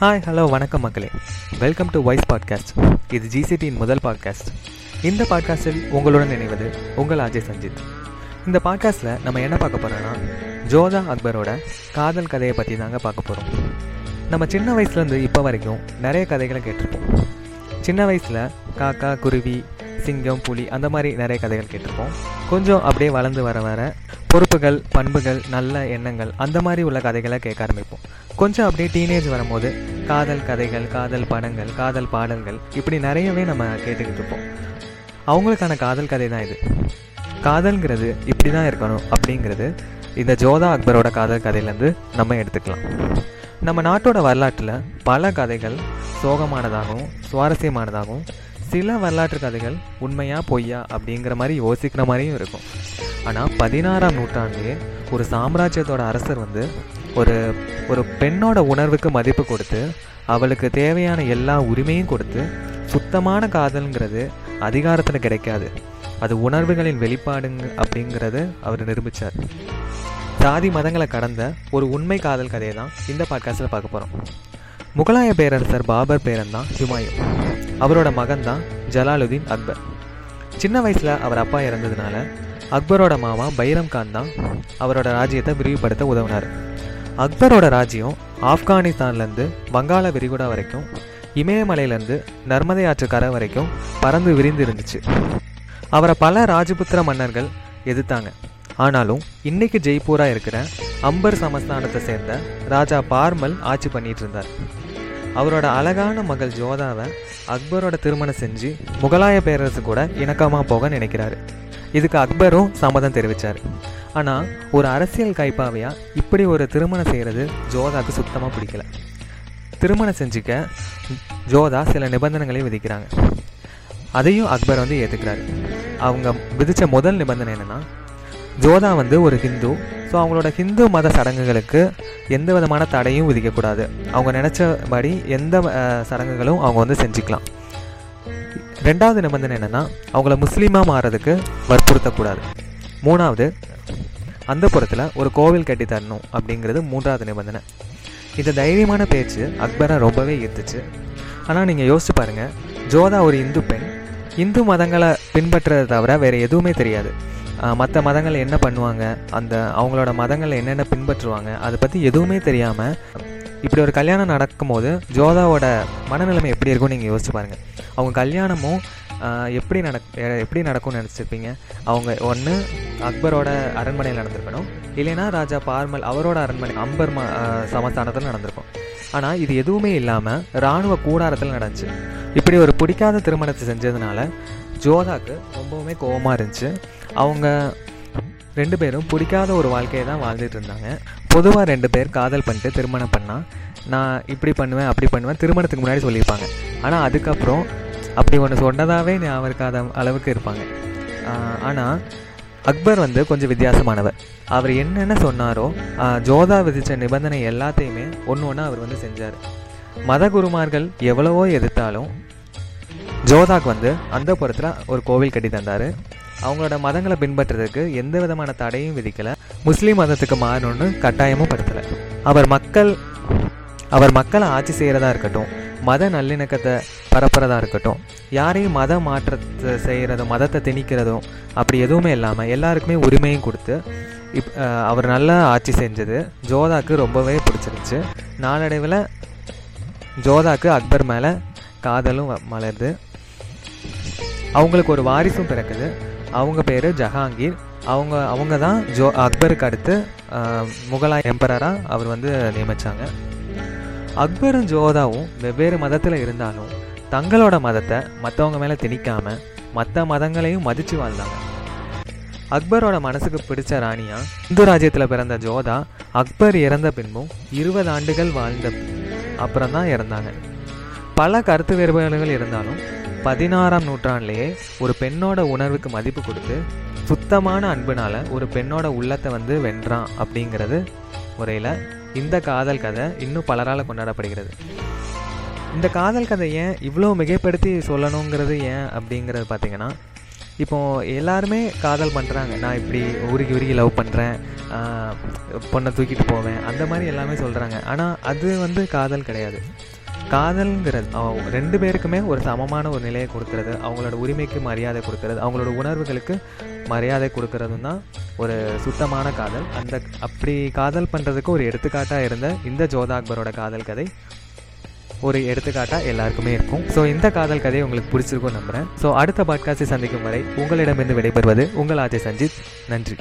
Hi hello வணக்கம் மக்களே. Welcome to voice podcast இது ஜிசிடியின் முதல் பாட்காஸ்ட் இந்த பாட்காஸ்டில் உங்களுடன் நினைவது உங்கள் அஜய் சஞ்சித். இந்த பாட்காஸ்ட்டில் நம்ம என்ன பார்க்க போகிறோன்னா ஜோதா அக்பரோட காதல் கதையை பற்றி தாங்க பார்க்க போகிறோம் நம்ம சின்ன வயசுலேருந்து இப்போ வரைக்கும் நிறைய கதைகளை கேட்டிருப்போம். சின்ன வயசில் காக்கா குருவி சிங்கம் புலி அந்த மாதிரி நிறைய கதைகள் கேட்டிருப்போம். கொஞ்சம் அப்படியே வளர்ந்து வர வர பொறுப்புகள் பண்புகள் நல்ல எண்ணங்கள் அந்த மாதிரி உள்ள கதைகளை கேட்க ஆரம்பிப்போம். கொஞ்சம் அப்படியே டீனேஜ் வரும்போது காதல் கதைகள் காதல் படங்கள் காதல் பாடல்கள் இப்படி நிறையவே நம்ம கேட்டுக்கிட்டு இருப்போம். அவங்களுக்கான காதல் கதை தான் இது. காதல்ங்கிறது இப்படி தான் இருக்கணும் அப்படிங்கிறது இந்த ஜோதா அக்பரோட காதல் கதையிலேருந்து நம்ம எடுத்துக்கலாம். நம்ம நாட்டோட வரலாற்றில் பல கதைகள் சோகமானதாகவும் சுவாரஸ்யமானதாகவும் சில வரலாற்று கதைகள் உண்மையா பொய்யா அப்படிங்கிற மாதிரி யோசிக்கிற மாதிரியும் இருக்கும். ஆனால் பதினாறாம் நூற்றாண்டிலே ஒரு சாம்ராஜ்யத்தோட அரசர் வந்து ஒரு ஒரு பெண்ணோட உணர்வுக்கு மதிப்பு கொடுத்து அவளுக்கு தேவையான எல்லா உரிமையும் கொடுத்து சுத்தமான காதல்ங்கிறது அதிகாரத்தில் கிடைக்காது. அது உணர்வுகளின் வெளிப்பாடுங்க அப்படிங்கிறத அவர் நிரூபித்தார் சாதி மதங்களை கடந்த ஒரு உண்மை காதல் கதையை தான் இந்த பாட்காஸ்டில் பார்க்க போகிறோம் முகலாய பேரரசர் பாபர் பேரன் தான் ஹுமாயூன். அவரோட மகன் தான் ஜலாலுதீன் அக்பர். சின்ன வயசில் அவர் அப்பா இறந்ததுனால அக்பரோட மாமா பைரம் கான் தான் அவரோட ராஜ்யத்தை விரிவுபடுத்த உதவினார். அக்பரோட ராஜ்யம் ஆப்கானிஸ்தான்லேருந்து வங்காள விரிகுடா வரைக்கும் இமயமலையிலேருந்து நர்மதை ஆற்று கரை வரைக்கும் பறந்து விரிந்து இருந்துச்சு அவரை பல ராஜபுத்திர மன்னர்கள் எதிர்த்தாங்க. ஆனாலும் இன்னைக்கு ஜெய்ப்பூராக இருக்கிற அம்பர் சமஸ்தானத்தை சேர்ந்த ராஜா பார்மல் ஆட்சி பண்ணிட்டு இருந்தார். அவரோட அழகான மகள் ஜோதாவை அக்பரோட திருமணம் செஞ்சு முகலாய பேரரசு கூட இணக்கமாக போக நினைக்கிறாரு. இதுக்கு அக்பரும் சம்மதம் தெரிவித்தார் ஆனால் ஒரு அரசியல் கைப்பாவையா இப்படி ஒரு திருமணம் செய்கிறது ஜோதாக்கு சுத்தமாக பிடிக்கல. திருமணம் செஞ்சுக்க ஜோதா சில நிபந்தனைகளை விதிக்கிறாங்க. அதையும் அக்பர் வந்து ஏற்றுக்கிறாரு அவங்க விதித்த முதல் நிபந்தனை என்னென்னா ஜோதா வந்து ஒரு ஹிந்து. ஸோ அவங்களோட ஹிந்து மத சடங்குகளுக்கு எந்த விதமான தடையும் விதிக்கக்கூடாது. அவங்க நினச்சபடி எந்த சடங்குகளும் அவங்க வந்து செஞ்சுக்கலாம். ரெண்டாவது நிபந்தனை என்னென்னா அவங்கள முஸ்லீமாக மாறதுக்கு வற்புறுத்தக்கூடாது. மூணாவது அந்த புறத்தில் ஒரு கோவில் கட்டி தரணும் அப்படிங்கிறது மூன்றாவது நிபந்தனை. இந்த தைரியமான பேச்சு அக்பரை ரொம்பவே ஈர்த்துச்சு. ஆனால் நீங்கள் யோசிச்சு பாருங்கள் ஜோதா ஒரு இந்து பெண். இந்து மதங்களை பின்பற்றுறதை தவிர வேறு எதுவுமே தெரியாது. மற்ற மதங்கள் என்ன பண்ணுவாங்க? அந்த அவங்களோட மதங்கள் என்னென்ன பின்பற்றுவாங்க? அதை பற்றி எதுவுமே தெரியாமல் இப்படி ஒரு கல்யாணம் நடக்கும்போது ஜோதாவோட மனநிலைமை எப்படி இருக்கும்னு நீங்கள் யோசிச்சு பாருங்கள் அவங்க கல்யாணமும் எப்படி நடக் எப்படி நடக்கும்னு நினச்சிருப்பீங்க? அவங்க ஒன்று அக்பரோட அரண்மனையில் நடந்திருக்கணும். இல்லைன்னா ராஜா பார்மல் அவரோட அரண்மனை அம்பர் ம சமஸ்தானத்தில் நடந்திருக்கும். ஆனால் இது எதுவுமே இல்லாமல் இராணுவ கூடாரத்தில் நடந்துச்சு. இப்படி ஒரு பிடிக்காத திருமணத்தை செஞ்சதுனால ஜோதாக்கு ரொம்பவுமே கோபமாக இருந்துச்சு. அவங்க ரெண்டு பேரும் பிடிக்காத ஒரு வாழ்க்கையை தான் வாழ்ந்துட்டு இருந்தாங்க. பொதுவாக ரெண்டு பேர் காதல் பண்ணிட்டு திருமணம் பண்ணால் நான் இப்படி பண்ணுவேன் அப்படி பண்ணுவேன் திருமணத்துக்கு முன்னாடி சொல்லியிருப்பாங்க. ஆனால் அதுக்கப்புறம் அப்படி ஒன்று சொன்னதாகவே ஞாபகம் இருக்காத அளவுக்கு இருப்பாங்க. ஆனால் அக்பர் வந்து கொஞ்சம் வித்தியாசமானவர். அவர் என்னென்ன சொன்னாரோ ஜோதா விதித்த நிபந்தனை எல்லாத்தையுமே ஒன்று ஒன்று அவர் வந்து செஞ்சார். மத குருமார்கள் எவ்வளவோ எதிர்த்தாலும் ஜோதாக்கு வந்து அந்த புறத்தில் ஒரு கோவில் கட்டி தந்தார். அவங்களோட மதங்களை பின்பற்றுறதுக்கு எந்த விதமான தடையும் விதிக்கலை. முஸ்லீம் மதத்துக்கு மாறணும்னு கட்டாயமும் படுத்தலை. அவர் மக்கள் அவர் மக்களை ஆட்சி செய்கிறதா இருக்கட்டும் மத நல்லிணக்கத்தை பரப்புறதா இருக்கட்டும் யாரையும் மத மாற்றத்தை செய்கிறதும் மதத்தை திணிக்கிறதும் அப்படி எதுவுமே இல்லாமல் எல்லாருக்குமே உரிமையும் கொடுத்து இப் அவர் நல்லா ஆட்சி செஞ்சது. ஜோதாக்கு ரொம்பவே பிடிச்சிருந்துச்சு. நாளடைவில் ஜோதாக்கு அக்பர் மேலே காதலும் மலருது. அவங்களுக்கு ஒரு வாரிசும் பிறக்குது. அவங்க பேர் ஜஹாங்கீர். அவங்க அவங்க தான் ஜோ அக்பருக்கு அடுத்து முகலாய் எம்பரராக அவர் வந்து நியமித்தாங்க அக்பரும் ஜோதாவும் வெவ்வேறு மதத்தில் இருந்தாலும் தங்களோட மதத்தை மற்றவங்க மேலே திணிக்காமல் மற்ற மதங்களையும் மதித்து வாழ்ந்தாங்க. அக்பரோட மனசுக்கு பிடிச்ச ராணியா இந்து ராஜ்யத்தில் பிறந்த ஜோதா அக்பர் இறந்த பின்பும் இருபது ஆண்டுகள் வாழ்ந்த அப்புறம் தான் இறந்தாங்க. பல கருத்து வேறுபாடுகள் இருந்தாலும் பதினாறாம் நூற்றாண்டிலேயே ஒரு பெண்ணோட உணர்வுக்கு மதிப்பு கொடுத்து சுத்தமான அன்பினால் ஒரு பெண்ணோட உள்ளத்தை வந்து வென்றான் அப்படிங்கிறது முறையில் இந்த காதல் கதை இன்னும் பலரால் கொண்டாடப்படுகிறது. இந்த காதல் கதை ஏன் இவ்வளோ மிகைப்படுத்தி சொல்லணுங்கிறது ஏன் அப்படிங்கிறது பார்த்திங்கன்னா இப்போ எல்லாருமே காதல் பண்ணுறாங்க நான் இப்படி உருகி உருகி லவ் பண்ணுறேன் பொண்ணை தூக்கிட்டு போவேன் அந்த மாதிரி எல்லாமே சொல்கிறாங்க ஆனால் அது வந்து காதல் கிடையாது. காதல்ங்கிறது அவங்க ரெண்டு பேருக்குமே ஒரு சமமான ஒரு நிலையை கொடுக்கறது அவங்களோட உரிமைக்கு மரியாதை கொடுக்கறது அவங்களோட உணர்வுகளுக்கு மரியாதை கொடுக்கறதும் தான் ஒரு சுத்தமான காதல். அந்த அப்படி காதல் பண்ணுறதுக்கு ஒரு எடுத்துக்காட்டாக இருந்த இந்த ஜோதா அக்பரோட காதல் கதை ஒரு எடுத்துக்காட்டாக எல்லாருக்குமே இருக்கும். ஸோ இந்த காதல் கதை உங்களுக்கு பிடிச்சிருக்கும் நம்புகிறேன் ஸோ அடுத்த பாட்காஸ்டை சந்திக்கும் வரை உங்களிடமிருந்து விடைபெறுவது உங்கள் ஆஜய் சஞ்சித். நன்றி.